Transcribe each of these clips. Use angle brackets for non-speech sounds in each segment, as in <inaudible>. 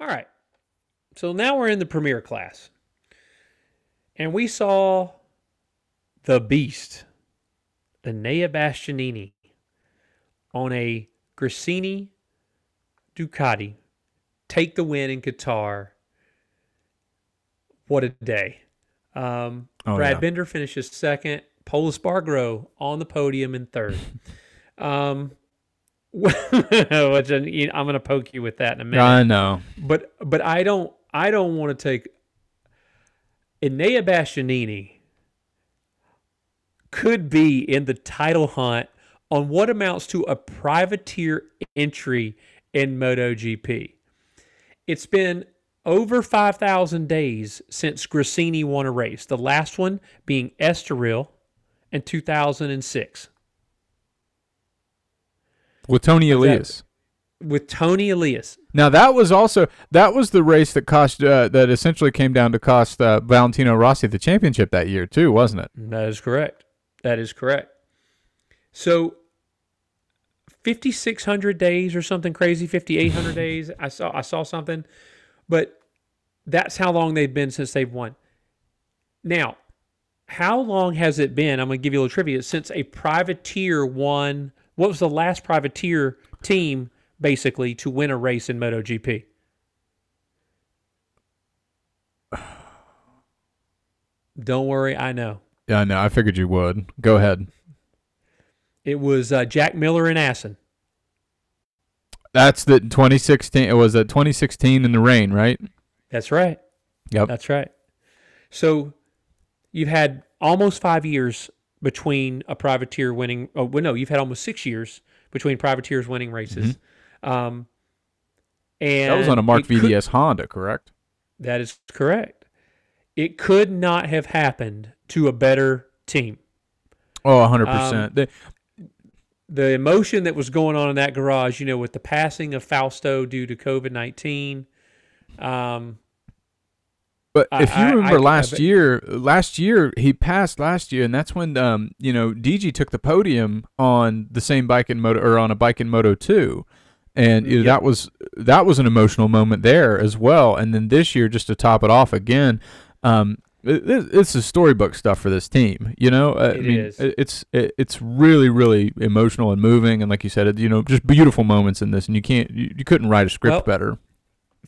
All right. So now we're in the premier class. And we saw the beast, Enea Bastianini, on a Gresini Ducati take the win in Qatar. What a day. Um, Oh, Brad yeah. Bender finishes second. Pol Espargaro on the podium in third. <laughs> um, which uh, I'm going to poke you with that in a minute I know. but but I don't I don't want to take Enea Bastianini could be in the title hunt on what amounts to a privateer entry in MotoGP. It's been over 5,000 days since Gresini won a race, the last one being Estoril in 2006 With Toni Elias. with Toni Elias. Now that was also that was the race that cost uh, that essentially came down to cost uh, Valentino Rossi the championship that year too, wasn't it? That is correct. That is correct. So, fifty six hundred days or something crazy, fifty eight hundred <laughs> days. I saw I saw something, but that's how long they've been since they've won. Now, how long has it been? I'm going to give you a little trivia. Since a privateer won, what was the last privateer team basically to win a race in MotoGP? <sighs> Don't worry, I know. Yeah, I know. I figured you would. Go ahead. It was uh, Jack Miller and Assen. That's the 2016. It was a 2016 in the rain, right? That's right. Yep. That's right. So you've had almost five years between a privateer winning. Oh, well, no, you've had almost six years between privateers winning races. Um, and Mm-hmm. That was on a Marc it could- VDS Honda, correct? that is correct. It could not have happened to a better team. Oh, 100. Um, percent They The emotion that was going on in that garage, you know, with the passing of Fausto due to COVID nineteen. Um, But I- if you remember I- I last year, last year he passed last year, and that's when um you know DG took the podium on the same bike in Moto or on a bike in Moto two, and you know, Yep. that was that was an emotional moment there as well. And then this year, just to top it off again, um. it- it- It's the storybook stuff for this team, you know. Uh, I It mean, is. it- it's it, it's really really emotional and moving, and like you said, it, you know, just beautiful moments in this, and you can't you, you couldn't write a script Well, better.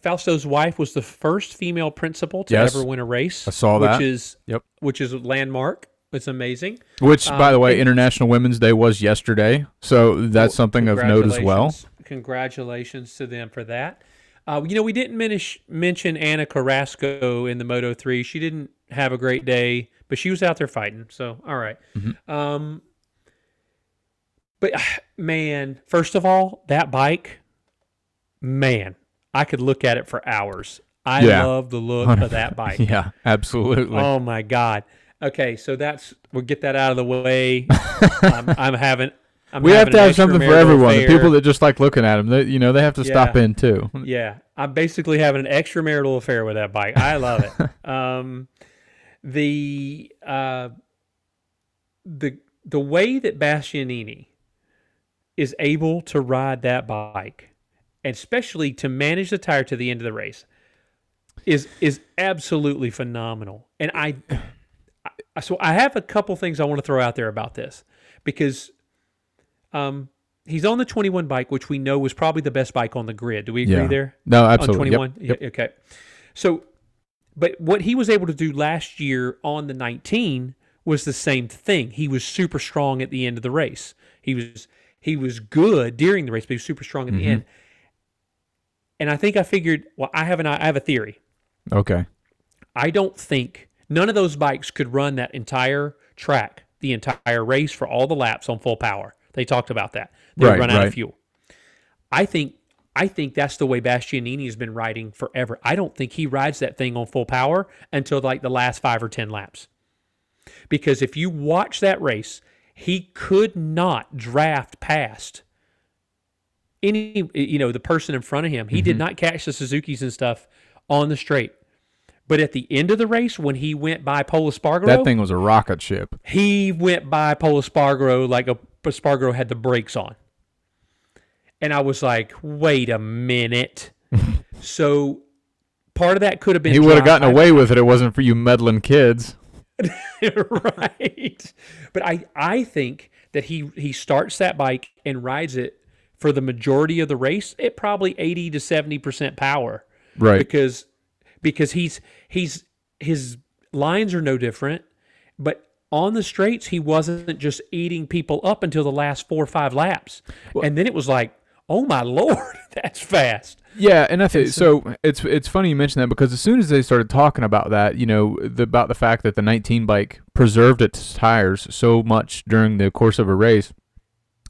Fausto's wife was the first female principal to Yes. ever win a race. I saw that, which is Yep. which is a landmark. It's amazing. Which, by Um, the way, International Women's Day was yesterday, so that's something of note as well. Congratulations- Congratulations to them for that. Uh, you know, we didn't minish, mention Ana Carrasco in the Moto Three. She didn't have a great day, but she was out there fighting. So, all right. Mm-hmm. Um, but <sighs> man, first of all, that bike, man, I could look at it for hours. I Yeah. love the look of that <laughs> bike. Yeah, absolutely. Oh my god. Okay, so that's we'll get that out of the way. <laughs> I'm, I'm having. I'm we have to have something for everyone. The people that just like looking at them, they, you know, they have to stop in too. Yeah, I'm basically having an extramarital affair with that bike. I love it. <laughs> um, the uh, the the way that Bastianini is able to ride that bike, and especially to manage the tire to the end of the race, is is absolutely phenomenal. And I, I so I have a couple things I want to throw out there about this because um, he's on the 21 bike, which we know was probably the best bike on the grid. Do we agree Yeah. there? No, absolutely. Yep, 21? yep. Yeah, okay. So, but what he was able to do last year on the 19 was the same thing. He was super strong at the end of the race. He was he was good during the race, but he was super strong at the Mm-hmm. end. And I think I figured, well, I have an I have a theory. Okay. I don't think none of those bikes could run that entire track, the entire race for all the laps on full power. They talked about that. They Right, run out right. of fuel. I think I think that's the way Bastianini has been riding forever. I don't think he rides that thing on full power until like the last five or ten laps. Because if you watch that race, he could not draft past any you know the person in front of him. He Mm-hmm. did not catch the Suzuki's and stuff on the straight. But at the end of the race, when he went by Pol Espargaro, That thing was a rocket ship. he went by Pol Espargaro like a Spargaro had the brakes on. And I was like, wait a minute. <laughs> So part of that could have been He would have gotten away with it. It wasn't for you meddling kids. <laughs> right. But I I think that he he starts that bike and rides it for the majority of the race at probably 80 to 70% power Right. because because he's he's his lines are no different, but on the straights he wasn't just eating people up until the last 4 or 5 laps. and then it was like, "Oh my <laughs> lord, that's fast." Yeah, and I think so. It's it's funny you mention that because as soon as they started talking about that, you know, the, about the fact that the 19 bike preserved its tires so much during the course of a race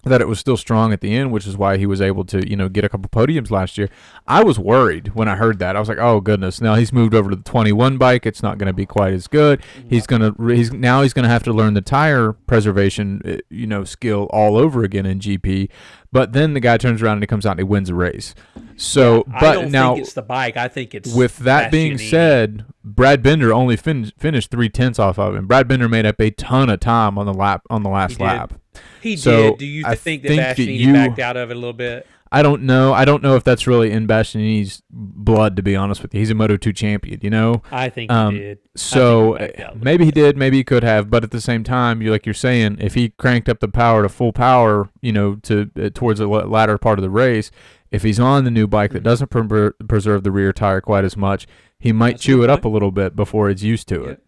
that it was still strong at the end, which is why he was able to, you know, get a couple podiums last year. I was worried when I heard that. I was like, "Oh goodness, now he's moved over to the 21 bike. It's not going to be quite as good. He's going to he's now he's going to have to learn the tire preservation, uh, you know, skill all over again in GP." But then the guy turns around and he comes out and he wins a race. So, I but don't now think it's the bike. I think it's with that being said, Brad Bender only fin- finished three tenths off of him. Brad Bender made up a ton of time on the lap on the last did. lap. He so did. Do you I think that think that Bastianini you- backed out of it a little bit? I don't know. I don't know if that's really in Bastianini's blood. To be honest with you, he's a Moto two champion. You know, I think Um, he did. so backed out a little maybe he did, maybe he could have, but at the same time, you like you're saying, if he cranked up the power to full power, you know, to uh, towards the latter part of the race, if he's on the new bike that doesn't pre- preserve the rear tire quite as much, he might That's chew it up a little bit before it's used to Yep. it.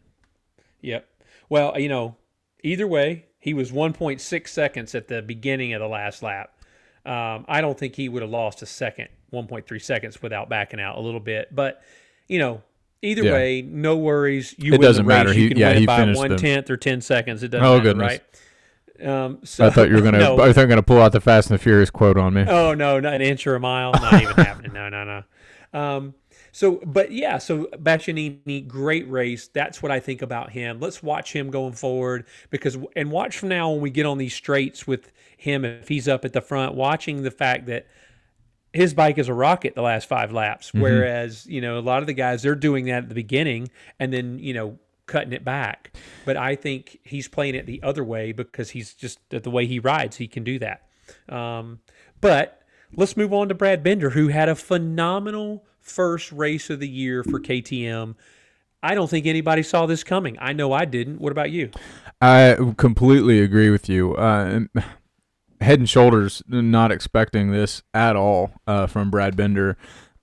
Yep. Well, you know, either way, he was 1.6 seconds at the beginning of the last lap. Um, I don't think he would have lost a second, 1.3 seconds without backing out a little bit. But, you know, either Yeah. way, no worries. You It doesn't matter. He- you can yeah, he by finished one tenth or 10 seconds. It doesn't Oh, matter, goodness. right? Um, so, I thought you were gonna. <laughs> no. I thought you were gonna pull out the Fast and the Furious quote on me. Oh no, not an inch or a mile. Not even happening. No, no, no. Um, so, but yeah, so Bastianini, great race. That's what I think about him. Let's watch him going forward because, and watch from now when we get on these straights with him if he's up at the front, watching the fact that his bike is a rocket the last five laps, whereas you know a lot of the guys they're doing that at the beginning and then you know cutting it back. But I think he's playing it the other way because he's just the way he rides, he can do that. Um, but let's move on to Brad Bender, who had a phenomenal first race of the year for KTM. I don't think anybody saw this coming. I know I didn't. What about you? I completely agree with you. Uh, head and shoulders not expecting this at all uh, from Brad Bender.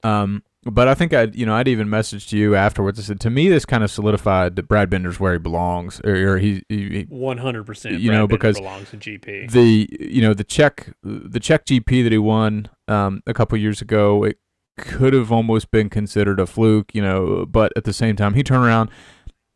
Um, but I think I, you know, I'd even messaged you afterwards. I said to me, this kind of solidified that Brad Bender's where he belongs, or, or he, One hundred percent. You know, because belongs in GP. the you know the Czech the Czech GP that he won um, a couple years ago. It could have almost been considered a fluke, you know, but at the same time, he turned around.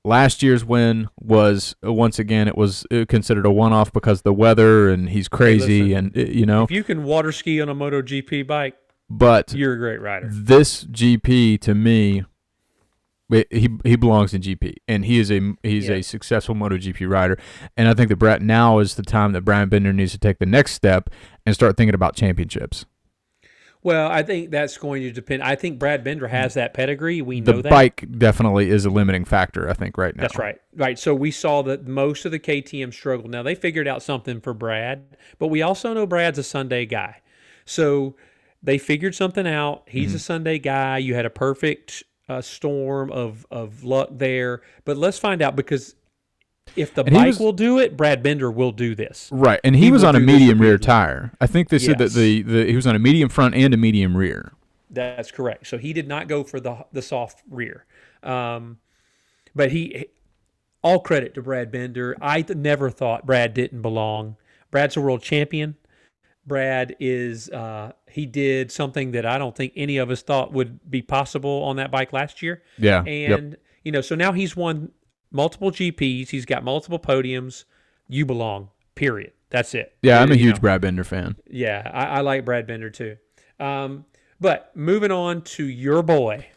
Last year's win was uh, once again it was uh, considered a one-off because of the weather and he's crazy listen, and uh, you know. if you can water ski on a MotoGP bike, But you're a great rider. this GP to me, he he belongs in GP, and he is a he's Yeah. a successful MotoGP rider, and I think that Brett now is the time that Brian Bender needs to take the next step and start thinking about championships. Well, I think that's going to depend. I think Brad Bender has that pedigree. We know The that. bike definitely is a limiting factor, I think, right now. That's right. Right. So we saw that most of the KTM struggled. Now they figured out something for Brad, but we also know Brad's a Sunday guy. So they figured something out. He's Mm-hmm. a Sunday guy. You had a perfect uh, storm of of luck there. But let's find out because if the And bike was- will do it, Brad Bender will do this. Right, and he, He was on a medium rear tire. I think they said Yes. that the, the he was on a medium front and a medium rear. That's correct. So he did not go for the the soft rear, um, but he. All credit to Brad Bender. I th- never thought Brad didn't belong. Brad's a world champion. Brad is uh, he did something that I don't think any of us thought would be possible on that bike last year. Yeah, yep. And you know, so now he's won multiple GPs. He's got multiple podiums. You belong. Period. That's it. yeah. I'm a You huge know. Brad Bender fan. Yeah, I, I like Brad Bender too. Um, but moving on to your boy.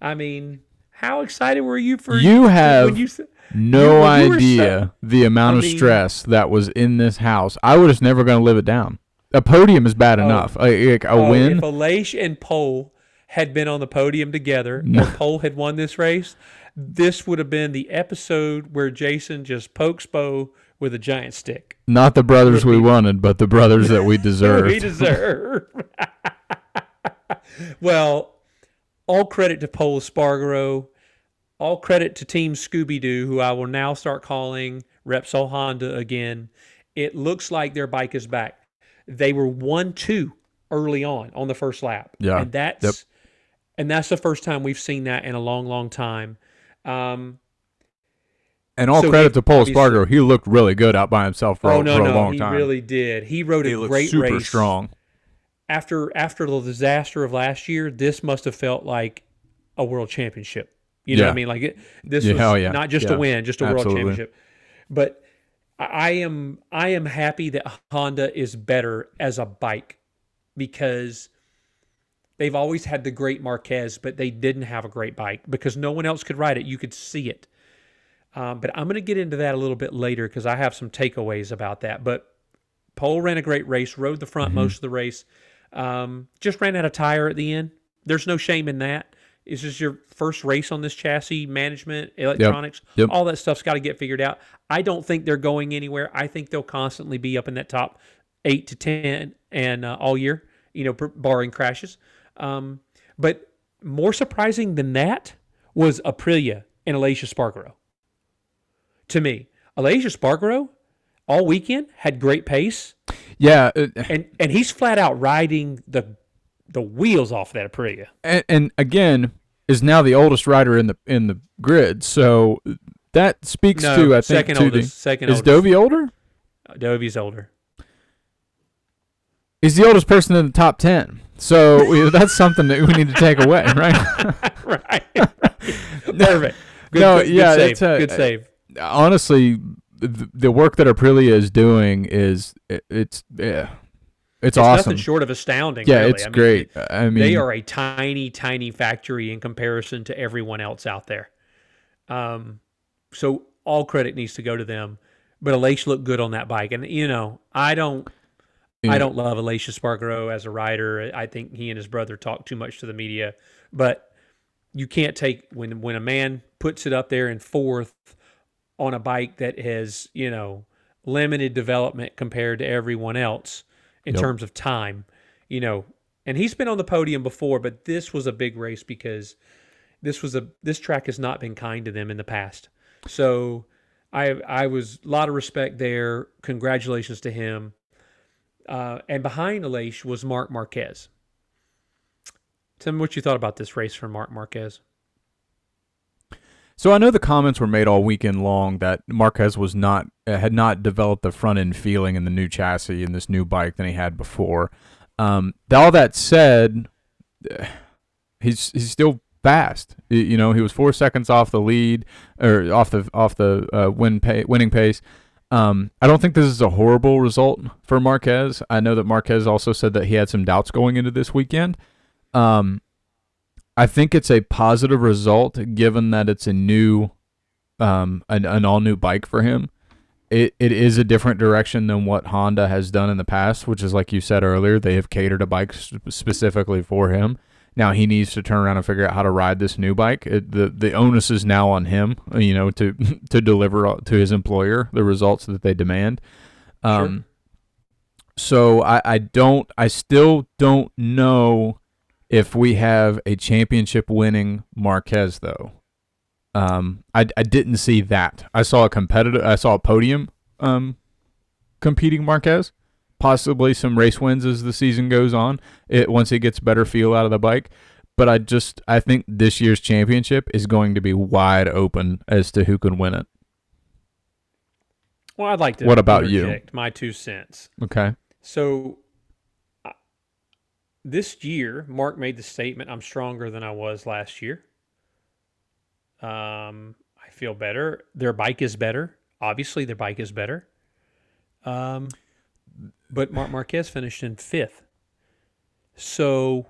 I mean, how excited were you for You have you No You- when you were idea the amount I of mean- stress that was in this house. I was just never going to live it down. A podium is bad enough. Like, a oh, win. If and Pole had been on the podium together, or Pole had won this race, this would have been the episode where Jason just pokes Bo with a giant stick. Not the brothers we wanted, but the brothers that we <laughs> deserve. we deserve. <laughs> well, all credit to Pol Espargaro. All credit to Team Scooby Doo, who I will now start calling Repsol Honda again. It looks like their bike is back. They were one two early on on the first lap. Yeah. and that's Yep. and that's the first time we've seen that in a long, long time. Um, And all So credit he- to Pol Espargaro. He looked really good out by himself for, oh a- no, for a no, long he time. really did. He rode a he looked great super race. strong. after after the disaster of last year, this must have felt like a world championship. You know what I mean? Like it, this Yeah, was yeah. not just Yeah. a win, just a world championship. But I am I am happy that Honda is better as a bike because they've always had the great Marquez, but they didn't have a great bike because no one else could ride it. You could see it. Um, but I'm going to get into that a little bit later because I have some takeaways about that. But Pole ran a great race, rode the front most of the race. Um, just ran out of tire at the end. There's no shame in that. This is your first race on this chassis, management, electronics, Yep. all that stuff's got to get figured out. I don't think they're going anywhere. I think they'll constantly be up in that top eight to ten and uh, all year, you know, barring crashes. Um, but more surprising than that was Aprilia and Aleix Espargaro. To me, Aleix Espargaro all weekend had great pace Yeah, uh, and and he's flat out riding the the wheels off that Aprilia. and, and again is now the oldest rider in the in the grid. So that speaks No, to I think second to oldest. second the is oldest. Dovi older? Uh, Dovi's older. He's the oldest person in the top ten. So we, that's something that we need to take away, <laughs> right? right. Perfect. Good, No, good yeah, save. it's a- good save. Honestly, the, the work that Aprilia is doing is it, it's yeah, it's, It's awesome. nothing short of astounding. yeah, really. it's I mean, great. I mean, they are a tiny, tiny factory in comparison to everyone else out there. Um, so all credit needs to go to them. But Aleix looked good on that bike, and you know, I don't. I don't love Aleix Espargaro as a rider. I think he and his brother talk too much to the media, but you can't take when when a man puts it up there in fourth on a bike that has you know limited development compared to everyone else in Yep. terms of time you know. And he's been on the podium before but this was a big race because this was a this track has not been kind to them in the past. So i i was a lot of respect there. Congratulations to him uh, and behind Aleix was marc marquez tell me what you thought about this race from marc marquez So I know the comments were made all weekend long that Marquez was not uh, had not developed the front end feeling in the new chassis in this new bike than he had before. Um, all that said, uh, he's he's still fast. You know, he was four seconds off the lead or off the off the uh, win pay, winning pace. Um, I don't think this is a horrible result for Marquez. I know that Marquez also said that he had some doubts going into this weekend. Um, I think it's a positive result given that it's a new, um, an, an all new bike for him. It it is a different direction than what Honda has done in the past, which is like you said earlier, they have catered a bike sp- specifically for him. Now he needs to turn around and figure out how to ride this new bike. It, the the onus is now on him, you know, to <laughs> to deliver to his employer the results that they demand. Um, so I, I don't I still don't know if we have a championship winning Marquez though. Um, I, I didn't see that. I saw a competitive. I saw a podium um, competing Marquez, possibly some race wins as the season goes on. It once he gets better feel out of the bike. But I just I think this year's championship is going to be wide open as to who can win it. well i'd like to What about you? my two cents Okay. So this year, Marc made the statement, "I'm stronger than I was last year." Um, I feel better. Their bike is better. Obviously, their bike is better. Um, but Marc Marquez finished in fifth. So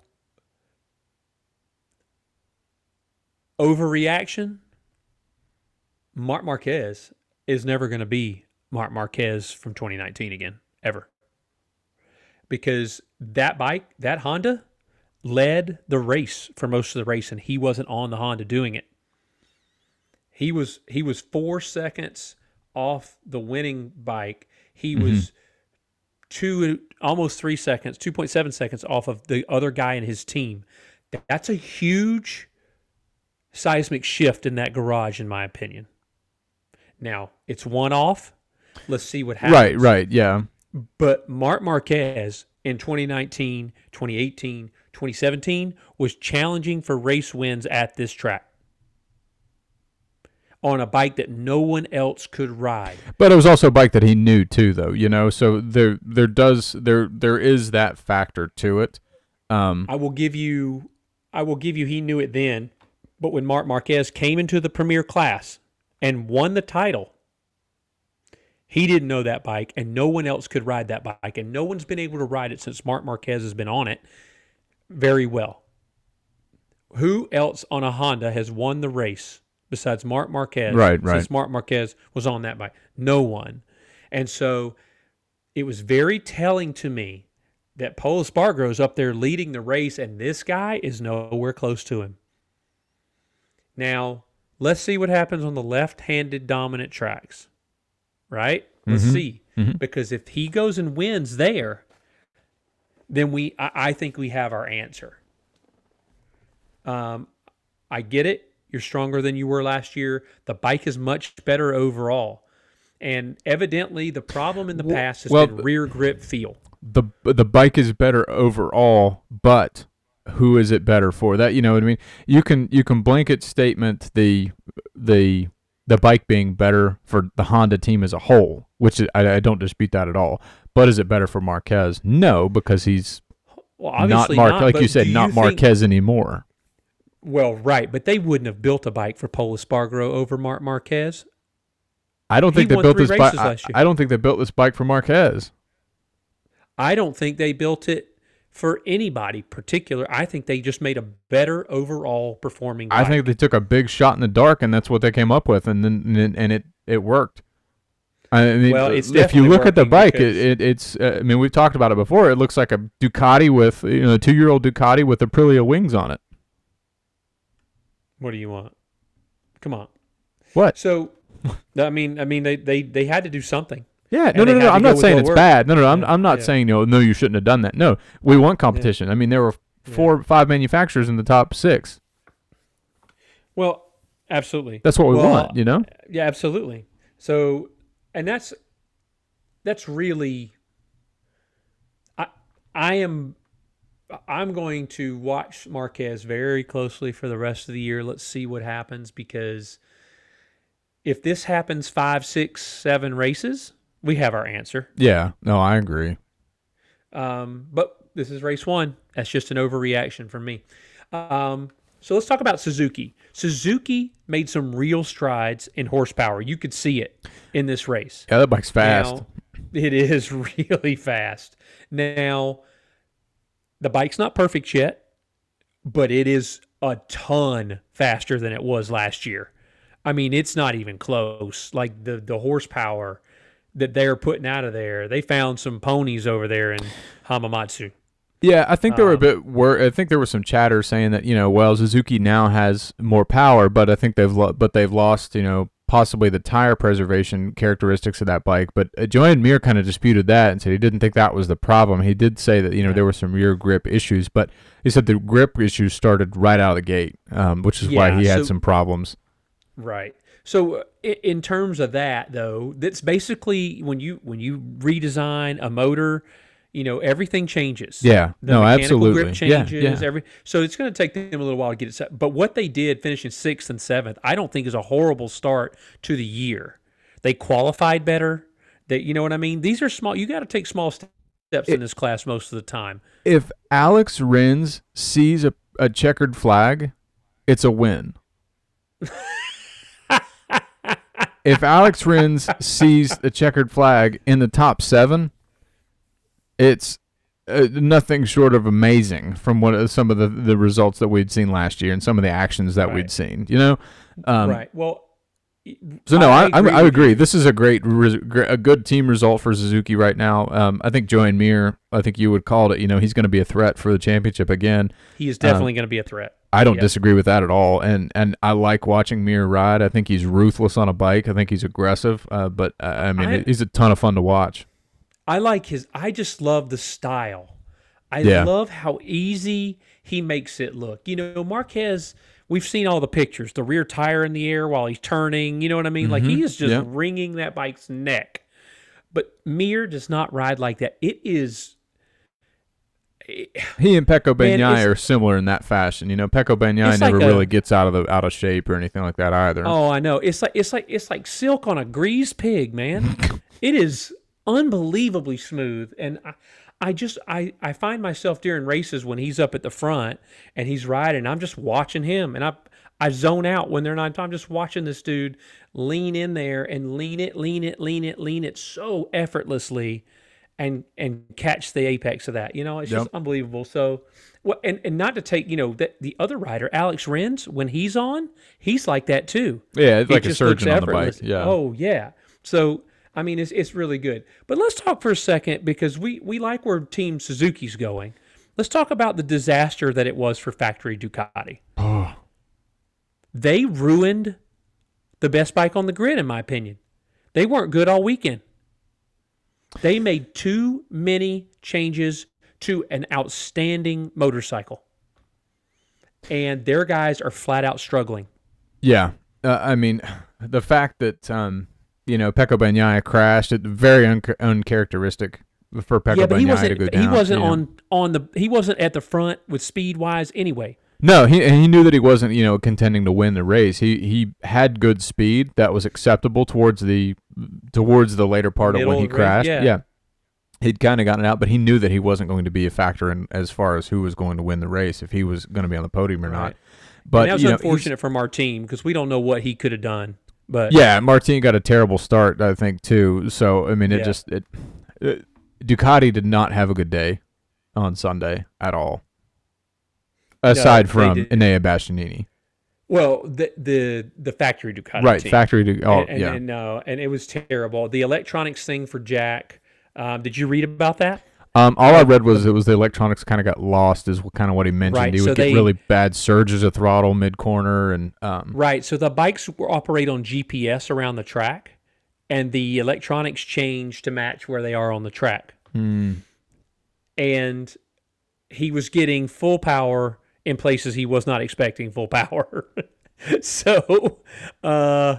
overreaction. Marc Marquez is never going to be Marc Marquez from 2019 again, ever because that bike, that Honda, led the race for most of the race, and he wasn't on the Honda doing it. He was he was four seconds off the winning bike. He mm-hmm. was two almost three seconds, two point seven seconds off of the other guy in his team. That's a huge seismic shift in that garage, in my opinion. Now, it's one off. Let's see what happens. Right, right, yeah. But Marc Marquez in 2019, 2018, 2017 was challenging for race wins at this track on a bike that no one else could ride. But it was also a bike that he knew too, though. You know, so there there does there there is that factor to it. Um, I will give you, I will give you. He knew it then, but when Marc Marquez came into the premier class and won the title, he didn't know that bike, and no one else could ride that bike, and no one's been able to ride it since Marc Marquez has been on it very well. Who else on a Honda has won the race besides Marc Marquez? Right, right. Since Marc Marquez was on that bike, no one. And so it was very telling to me that Pol Espargaro's up there leading the race, and this guy is nowhere close to him. Now, let's see what happens on the left-handed dominant tracks. Right? Let's Mhm. see. Mhm. Because if he goes and wins there, then we I, I think we have our answer. Um, I get it. You're stronger than you were last year. The bike is much better overall. And evidently the problem in the Well- past has well, been rear grip feel. the the bike is better overall, but who is it better for? That you know what I mean. You can you can blanket statement the the the bike being better for the Honda team as a whole, which is, I, I don't dispute that at all. But is it better for Marquez? No, because he's Well, not not, like you said, do not think- Marquez anymore. Well, right, but they wouldn't have built a bike for Pol Espargaro over Marc Marquez. I don't He think they built this bike. I. I don't think they built this bike for Marquez. I don't think they built it for anybody particular. I think they just made a better overall performing. Bike. I think they took a big shot in the dark, and that's what they came up with, and then and, and it it worked. I mean, Well, it's if you look at the bike, it, it it's. Uh, I mean, we've talked about it before. It looks like a Ducati with you know a two year old Ducati with Aprilia wings on it. What do you want? Come on. What? So, I mean, I mean, they they they had to do something. Yeah, And no, no, no. I'm not saying it's worked. bad. No, no, no. I'm I'm not yeah. saying you know, no, you shouldn't have done that. No, we want competition. I mean, there were Yeah. four, five manufacturers in the top six. Well, absolutely. That's what we Well, want. You know. Yeah, absolutely. So, and that's that's really I I am I'm going to watch Marquez very closely for the rest of the year. Let's see what happens because if this happens five, six, seven races, we have our answer. Yeah. No, I agree. Um, but this is race one. That's just an overreaction from me. Um, so let's talk about Suzuki. Suzuki made some real strides in horsepower. You could see it in this race. Yeah, that bike's fast. Now, it is <laughs> really fast. Now, the bike's not perfect yet, but it is a ton faster than it was last year. I mean, it's not even close. Like the the horsepower that they're putting out of there, they found some ponies over there in Hamamatsu. Yeah, I think there were a Um, bit. Wor- I think there was some chatter saying that you know, well, Suzuki now has more power, but I think they've lo- but they've lost you know possibly the tire preservation characteristics of that bike. But uh, Joan Mir kind of disputed that and said he didn't think that was the problem. He did say that you know Yeah. there were some rear grip issues, but he said the grip issues started right out of the gate, um, which is why he had so- some problems. Right. So uh, in terms of that though, that's basically when you when you redesign a motor, you know, everything changes. Yeah, The no, absolutely. grip Yeah, changes. yeah. Every so it's going to take them a little while to get it set. But what they did, finishing sixth and seventh, I don't think is a horrible start to the year. They qualified better. That you know what I mean. These are small. You got to take small st- steps in this class most of the time. If Alex Rins sees a, a checkered flag, it's a win. <laughs> if Alex Rins sees a checkered flag in the top seven, it's uh, nothing short of amazing from what uh, some of the, the results that we'd seen last year and some of the actions that Right. we'd seen. You know, um, right. Well. So no, I, I, I, with agree. This is a great, a good team result for Suzuki right now. Um, I think Joey Mir, I think you would call it. You know, he's going to be a threat for the championship again. He is definitely going to be a threat. I don't Yeah. disagree with that at all, and and I like watching Mir ride. I think he's ruthless on a bike. I think he's aggressive. Uh, but uh, I mean, I- he's a ton of fun to watch. I like his. I just love the style. I Yeah. love how easy he makes it look. You know, Marquez, we've seen all the pictures, the rear tire in the air while he's turning. You know what I mean? Like he mm-hmm. is just Yeah. wringing that bike's neck. But Mir does not ride like that. It is. He and Pecco Bagnaia are similar in that fashion. You know, Pecco Bagnaia never like a- really gets out of the out of shape or anything like that either. Oh, I know. It's like it's like it's like silk on a greased pig, man. <laughs> it is unbelievably smooth, and I, I just I I find myself during races when he's up at the front and he's riding. I'm just watching him, and I I zone out when they're not. I'm just watching this dude lean in there and lean it, lean it, lean it, lean it so effortlessly. And, and catch the apex of that, you know, it's just unbelievable. So, well, and, and not to take, you know, that the other rider, Alex Rins, when he's on, he's like that too. yeah, it's It like a surgeon on the bike. Yeah. Oh yeah. So I mean, it's it's really good. But let's talk for a second because we we like where Team Suzuki's going. Let's talk about the disaster that it was for factory Ducati. Oh. <sighs> They ruined the best bike on the grid, in my opinion. They weren't good all weekend. They made too many changes to an outstanding motorcycle. And their guys are flat out struggling. Yeah, uh, I mean, <sighs> the fact that um, you know, Pecco Bagnaia crashed, it very un- uncharacteristic for Pecco yeah, but he Bagnaia to wasn't. go He wasn't you know. on on the. He wasn't at the front with speed wise anyway. No, he he knew that he wasn't, you know, contending to win the race. He he had good speed that was acceptable towards the towards the later part of when he the race, crashed. yeah. He'd kind of gotten it out, but he knew that he wasn't going to be a factor in as far as who was going to win the race if he was going to be on the podium or not. But and that was you know, unfortunate from our team because we don't know what he could have done. But Yeah, Martin got a terrible start, I think, too. So I mean, it Yeah. just it, it Ducati did not have a good day on Sunday at all. Aside they from Enea Bastianini, well, the the the factory Ducati right? team. Factory to oh and, and, yeah. and, uh, and it was terrible. The electronics thing for Jack. Um, did you read about that? Um, all I read was it was the electronics kind of got lost, is what kind of what he mentioned. Right, He would so get they- really bad surges of throttle mid corner, and um, Right. So the bikes operate on GPS around the track, and the electronics change to match where they are on the track. hmm, and he was getting full power in places he was not expecting full power. <laughs> so, uh,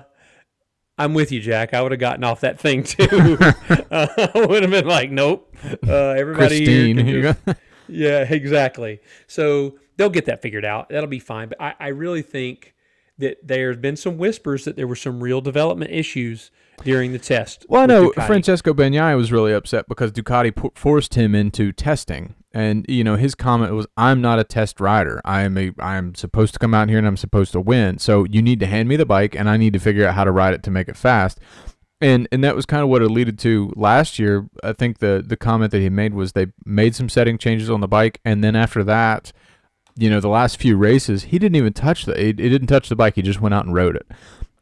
I'm with you, Jack. I would have gotten off that thing too. uh, <laughs> <laughs> I would have been like, nope. Uh, everybody Christine, here <laughs> just- yeah, exactly. So they'll get that figured out. That'll be fine. But I, I really think that there's been some whispers that there were some real development issues during the test. Well, I know Ducati. Francesco Bagnaia was really upset because Ducati forced him into testing, and you know his comment was, "I'm not a test rider. I am a I am supposed to come out here and I'm supposed to win. So you need to hand me the bike, and I need to figure out how to ride it to make it fast." And and that was kind of what it alluded to last year. I think the the comment that he made was they made some setting changes on the bike, and then after that, you know, the last few races, he didn't even touch the. He, he didn't touch the bike. He just went out and rode it.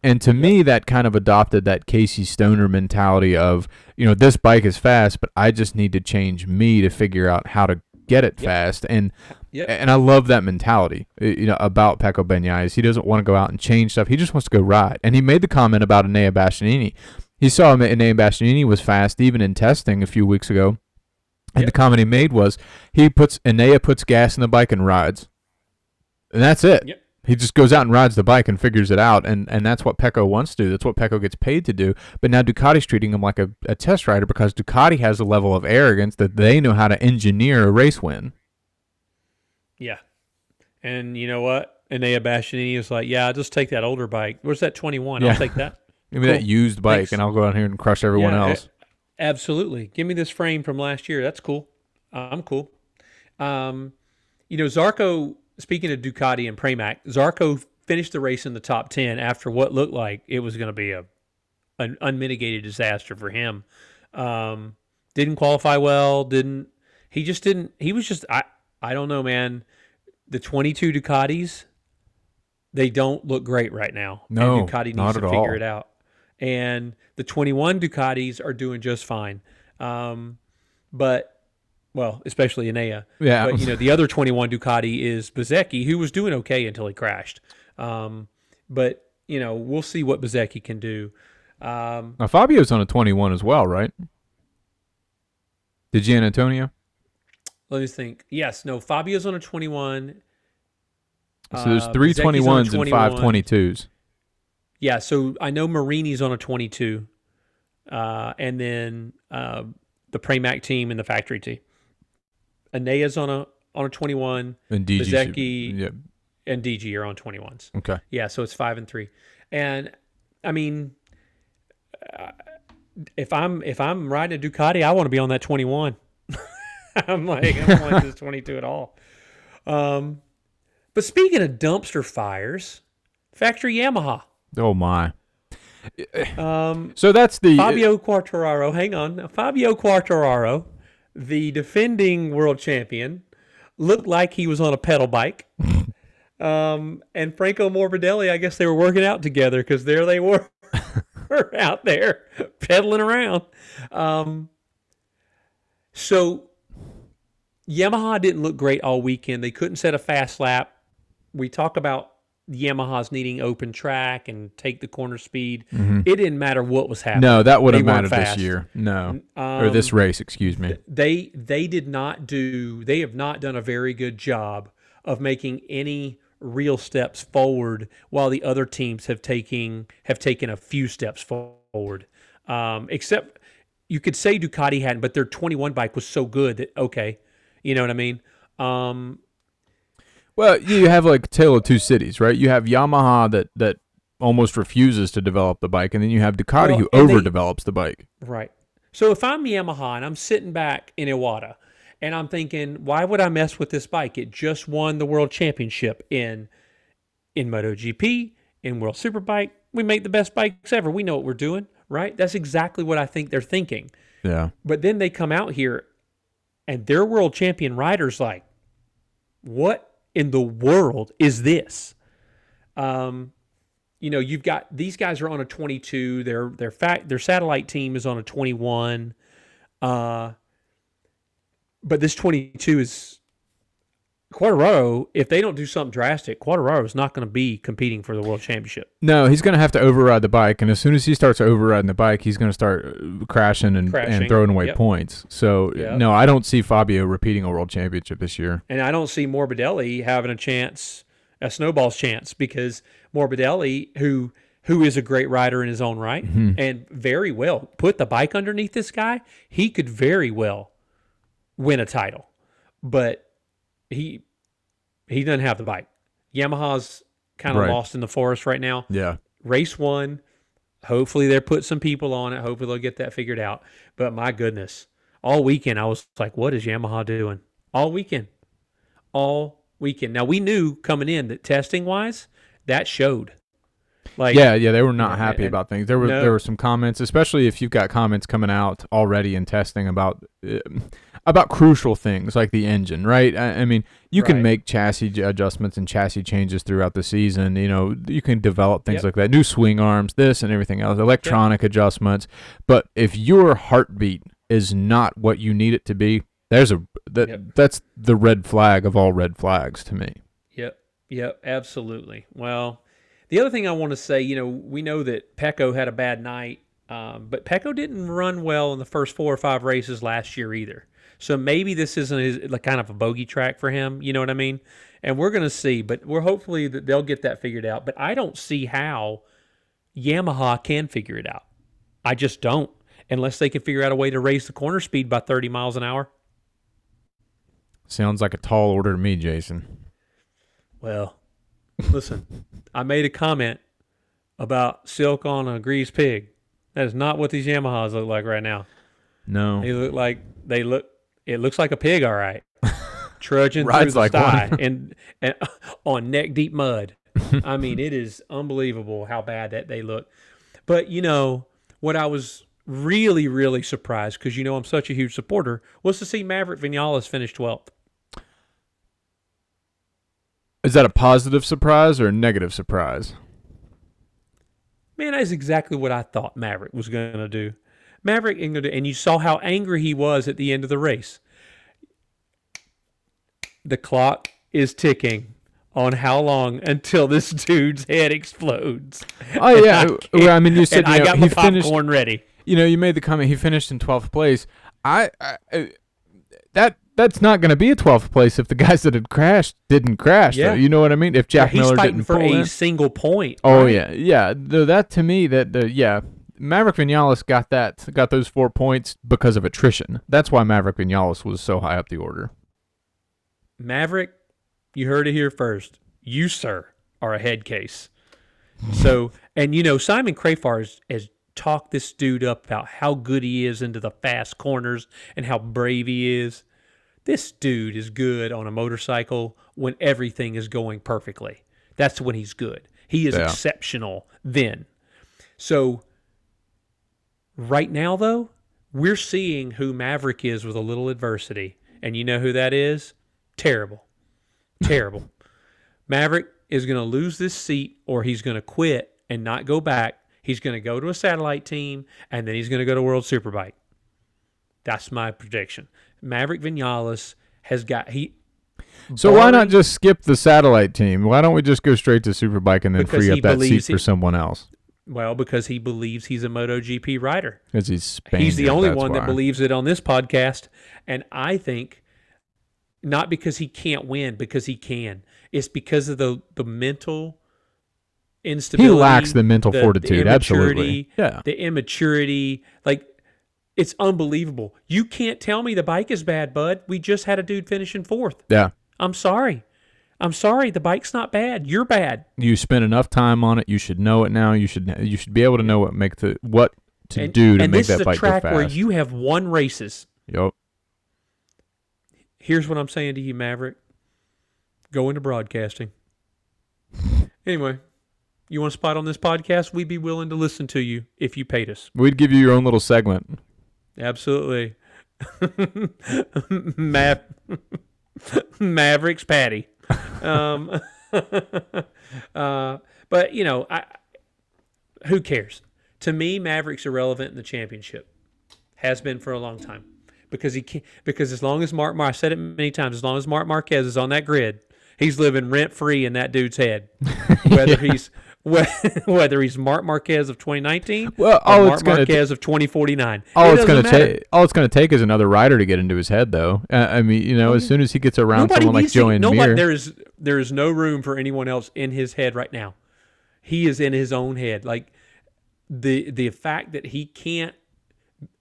And to me, that kind of adopted that Casey Stoner mentality of, you know, this bike is fast, but I just need to change me to figure out how to get it Yep. fast. And Yep. and I love that mentality, you know, about Pecco Bagnaia. is He doesn't want to go out and change stuff. He just wants to go ride. And he made the comment about Enea Bastianini. He saw Enea Bastianini was fast even in testing a few weeks ago. And Yep. the comment he made was he puts Enea puts gas in the bike and rides. And that's it. He just goes out and rides the bike and figures it out, and, and that's what Pecco wants to do. That's what Pecco gets paid to do. But now Ducati's treating him like a, a test rider because Ducati has a level of arrogance that they know how to engineer a race win. Yeah. And you know what? Enea Bastianini was like, yeah, I'll just take that older bike. Where's that 21? Yeah. I'll take that. <laughs> Give me that used bike, Thanks. and I'll go out here and crush everyone Yeah, else. a- absolutely. Give me this frame from last year. That's cool. I'm cool. Um, you know, Zarco, speaking of Ducati and Pramac, Zarco finished the race in the top 10 after what looked like it was going to be a an unmitigated disaster for him. Um, didn't qualify well, didn't he just didn't he was just I I don't know, man. The 22 Ducatis they don't look great right now. No, and Ducati needs not to figure all. it out. And the 21 Ducatis are doing just fine. Um, but well, especially Enea. Yeah. But you know, the other 21 Ducati is Bezecchi, who was doing okay until he crashed. Um, but you know, we'll see what Bezecchi can do. Um, Now Fabio's on a 21 as well, right? Di Giannantonio? let me think. Yes, no, Fabio's on a 21. So there's Uh, three a 21s and five 22s. Yeah, so I know Marini's on a 22, uh, and then uh, the Pramac team and the factory team. Enea's on a on a 21, And DG. Bezecchi- Yeah. and DG are on 21s. Okay. Yeah, so it's five and three, and I mean, uh, if I'm if I'm riding a Ducati, I want to be on that 21. <laughs> I'm like I don't want this <laughs> 22 at all. Um, but speaking of dumpster fires, factory Yamaha. Oh my. Um, So that's the Fabio Quartararo, hang on. Fabio Quartararo, the defending world champion, looked like he was on a pedal bike. <laughs> um, and Franco Morbidelli, I guess they were working out together because there they were <laughs> out there pedaling around. Um, so Yamaha didn't look great all weekend. They couldn't set a fast lap. We talk about Yamaha's needing open track and take the corner speed. It didn't matter what was happening. No, that would have mattered fast. this year. No. or Um, this race, excuse me. they they did not do they have not done a very good job of making any real steps forward while the other teams have taking have taken a few steps forward um, except you could say Ducati hadn't but their 21 bike was so good that okay you know what I mean um, Well, you have like Tale of Two Cities, right? You have Yamaha that that almost refuses to develop the bike, and then you have Ducati Well, who and they- overdevelops the bike. Right. So if I'm Yamaha and I'm sitting back in Iwata and I'm thinking, why would I mess with this bike? It just won the world championship in in MotoGP, in World Superbike. We make the best bikes ever. We know what we're doing, right? That's exactly what I think they're thinking. Yeah. But then they come out here and their world champion riders like, what in the world is this? Um, you know, you've got these guys are on a 22. Their their fact their satellite team is on a 21. Uh, but this 22 is Quartararo. If they don't do something drastic, Quartararo is not going to be competing for the world championship. No, he's going to have to override the bike, and as soon as he starts overriding the bike, he's going to start uh, crashing and, Crashing, and throwing away yep. points. So, Yep. no, I don't see Fabio repeating a world championship this year. And I don't see Morbidelli having a chance, a snowball's chance, because Morbidelli, who who is a great rider in his own right, and very well put the bike underneath this guy, he could very well win a title. But he he doesn't have the bike. Yamaha's kind of Right. lost in the forest right now. Yeah. Race one. Hopefully they put some people on it. Hopefully they'll get that figured out. But my goodness, all weekend I was like, what is Yamaha doing? All weekend. All weekend. Now we knew coming in that testing wise, that showed. Like Yeah, yeah, they were not happy and- about things. There were no. there were some comments, especially if you've got comments coming out already in testing about uh, about crucial things like the engine, right? I, I mean, you can make chassis adjustments and chassis changes throughout the season. You know, you can develop things Yep. like that, new swing arms, this and everything else, electronic adjustments. But if your heartbeat is not what you need it to be, there's a that Yep. that's the red flag of all red flags to me. Yep. Yep. Absolutely. Well, the other thing I want to say, you know, we know that Pecco had a bad night, um, but Pecco didn't run well in the first four or five races last year either. So maybe this isn't his, like kind of a bogey track for him. You know what I mean? And we're going to see, but we're hopefully that they'll get that figured out. But I don't see how Yamaha can figure it out. I just don't, unless they can figure out a way to raise the corner speed by 30 miles an hour. Sounds like a tall order to me, Jason. Well, listen, I made a comment about silk on a greased pig. That is not what these Yamahas look like right now. No. They look like they look. It looks like a pig, all right, <laughs> trudging through the like sty and, and <laughs> on neck deep mud. I mean, it is unbelievable how bad that they look. But you know what? I was really, really surprised because you know I'm such a huge supporter was to see Maverick Vinales finish 12th. Is that a positive surprise or a negative surprise? Man, that's exactly what I thought Maverick was going to do. Maverick, and you saw how angry he was at the end of the race. The clock is ticking on how long until this <laughs> dude's head explodes. Oh yeah, well, I mean you said you I got he my finished. popcorn ready. You know, you made the comment he finished in twelfth place. I, I, I that that's not going to be a 12th place if the <laughs> guys that had crashed didn't crash. Yeah. Though. You know what I mean? If Jack he's Miller fighting didn't for pull a in. single point. Oh right? yeah, yeah. Though that to me, that the yeah, Maverick Vinales got that got those four points because of attrition. That's why Maverick Vinales was so high up the order. Maverick, you heard it here first. You, sir, are a head case. So, and you know, Simon Crafar has, has talked this dude up about how good he is into the fast corners and how brave he is. This dude is good on a motorcycle when everything is going perfectly. That's when he's good. He is Yeah. exceptional then. So, right now, though, we're seeing who Maverick is with a little adversity. And you know who that is? Terrible. Terrible. <laughs> Maverick is going to lose this seat or he's going to quit and not go back. He's going to go to a satellite team and then he's going to go to World Superbike. That's my prediction. Maverick Vinales has got he So why not just skip the satellite team? Why don't we just go straight to Superbike and then free up that seat believes for he- someone else? well because he believes he's a MotoGP rider. Because he's He's the only one that believes it on this podcast. And I think not because he can't win, because he can. It's because of the the mental instability. he lacks the mental the fortitude. Absolutely. Yeah. The immaturity. Like it's unbelievable. You can't tell me the bike is bad, bud. We just had a dude finishing fourth. Yeah. I'm sorry. I'm sorry. The bike's not bad. You're bad. You spent enough time on it. You should know it now. You should you should be able to know what make the what to and, do to make that bike go fast. and this is a track where you have won races. Yup. here's what I'm saying to you, Maverick. Go into broadcasting. Anyway, you want a spot on this podcast? We'd be willing to listen to you if you paid us. We'd give you your own little segment. Absolutely. <laughs> Ma- Mavericks Patty. Um, <laughs> uh, but, you know, I, who cares? To me, Mavericks irrelevant in the championship. Has been for a long time. Because he can because as long as Marc Mar I said it many times, as long as Marc Marquez is on that grid, he's living rent free in that dude's head. <laughs> Whether he's whe- <laughs> whether he's Marc Marquez of 2019 Well, or all Marc it's gonna Marquez of 2049. All It it's gonna take, all it's gonna take is another rider to get into his head, though. Uh, I mean, you know, as soon as he gets around Nobody someone like Joan nobody, Mir, There is there is no room for anyone else in his head right now. He is in his own head. Like the the fact that he can't,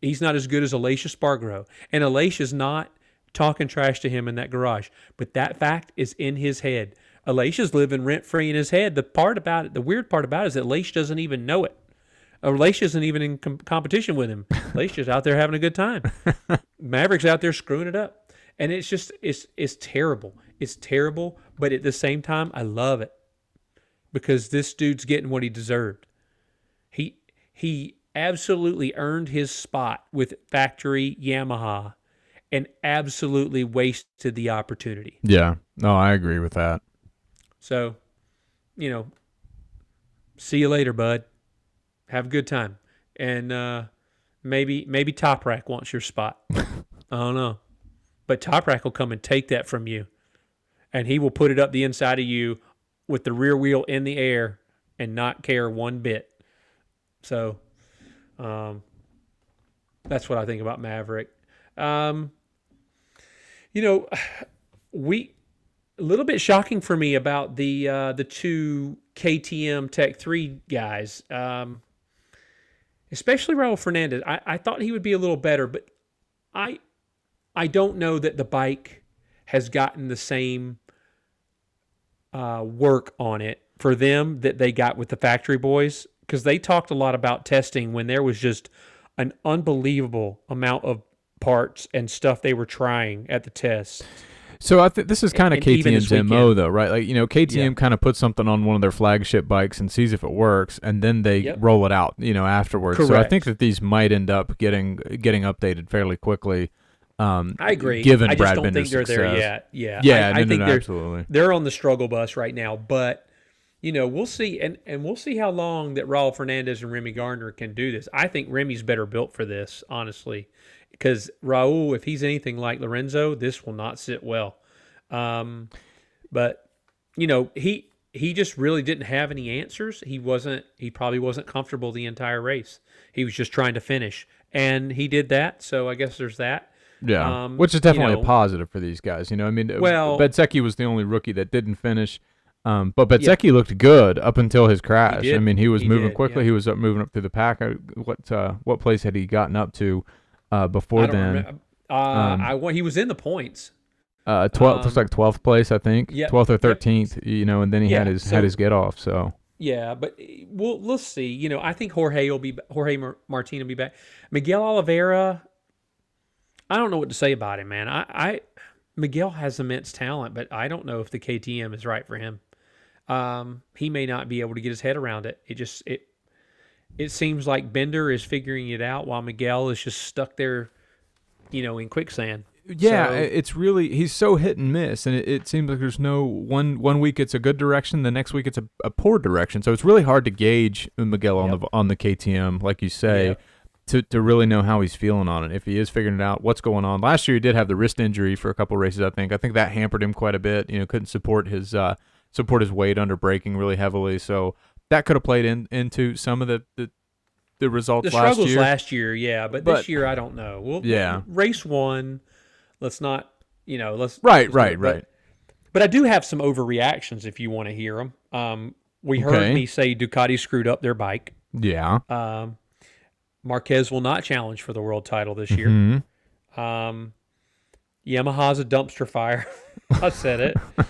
he's not as good as Aleix Espargaro, and Alicia's not talking trash to him in that garage. But that fact is in his head. Aleix's living rent free in his head. The part about it, the weird part about it is that Aleix doesn't even know it. Aleix isn't even in com- competition with him. <laughs> Aleix's out there having a good time. Maverick's out there screwing it up, and it's just it's it's terrible. It's terrible, but at the same time, I love it because this dude's getting what he deserved. He he absolutely earned his spot with factory Yamaha, and absolutely wasted the opportunity. yeah, no, I agree with that. So, you know, see you later, bud. Have a good time. And uh, maybe maybe Toprak wants your spot. <laughs> I don't know. But Toprak will come and take that from you. And he will put it up the inside of you with the rear wheel in the air and not care one bit. So um, that's what I think about Maverick. Um, you know, <sighs> we a little bit shocking for me about the uh, the two KTM Tech Three guys, um, especially Raul Fernandez. I, I thought he would be a little better, but I I don't know that the bike has gotten the same uh, work on it for them that they got with the factory boys because they talked a lot about testing when there was just an unbelievable amount of parts and stuff they were trying at the test. So I think this is kind of KTM's mo, though, right? Like you know, KTM Yeah. kind of puts something on one of their flagship bikes and sees if it works, and then they Yep. roll it out, you know, afterwards. So I think that these might end up getting getting updated fairly quickly. Um, I agree. Given I just Brad don't think they're there yet. Yeah. Yeah, I, no, I no, think no, they're absolutely. they're on the struggle bus right now, but you know, we'll see and and we'll see how long that Raul Fernandez and Remy Gardner can do this. I think Remy's better built for this, honestly. Because Raul, if he's anything like Lorenzo, this will not sit well. Um, but you know, he he just really didn't have any answers. He wasn't he probably wasn't comfortable the entire race. He was just trying to finish. And he did that, so I guess there's that. Yeah, Um, which is you definitely know- a positive for these guys. You know, I mean, Well- Bezzecchi was the only rookie that didn't finish, um, but Bezzecchi looked good up until his crash. I mean, he was He moving did, quickly. yeah. He was up, moving up through the pack. Uh, What uh, what place had he gotten up to uh, before don't then? Uh, Um, I he was in the points. Uh, twelfth looks Um, like twelfth place, I think. yep, Twelfth or yep. thirteenth. You know, and then he had his so- had his get off. So Yeah, but eh, we'll let's see. You know, I think Jorge will be Jorge Mar- Martin will be back. Miguel Oliveira, I don't know what to say about him, man. I, I Miguel has immense talent, but I don't know if the KTM is right for him. Um, he may not be able to get his head around it. It just it it seems like Binder is figuring it out while Miguel is just stuck there, you know, in quicksand. yeah, So- it's really he's so hit and miss, and it, it seems like there's no one one week it's a good direction, the next week it's a, a poor direction. So it's really hard to gauge Miguel on Yep. the on the KTM, like you say. Yep. To, to really know how he's feeling on it, if he is figuring it out, what's going on. Last year he did have the wrist injury for a couple races. I think. I think that hampered him quite a bit. You know, couldn't support his uh, support his weight under braking really heavily. So that could have played in into some of the the, the results The last struggles year. last year, yeah, but, But- this year I don't know. We'll, Yeah. race one. Let's not, you know, let's right, let's right, right. But I do have some overreactions if you want to hear them. Um, we heard Okay. me say Ducati screwed up their bike. Yeah. Um, Marquez will not challenge for the world title this year. Mhm. Um, Yamaha's a dumpster fire. <laughs> I said it. <laughs>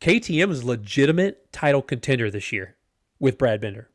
KTM is a legitimate title contender this year with Brad Binder.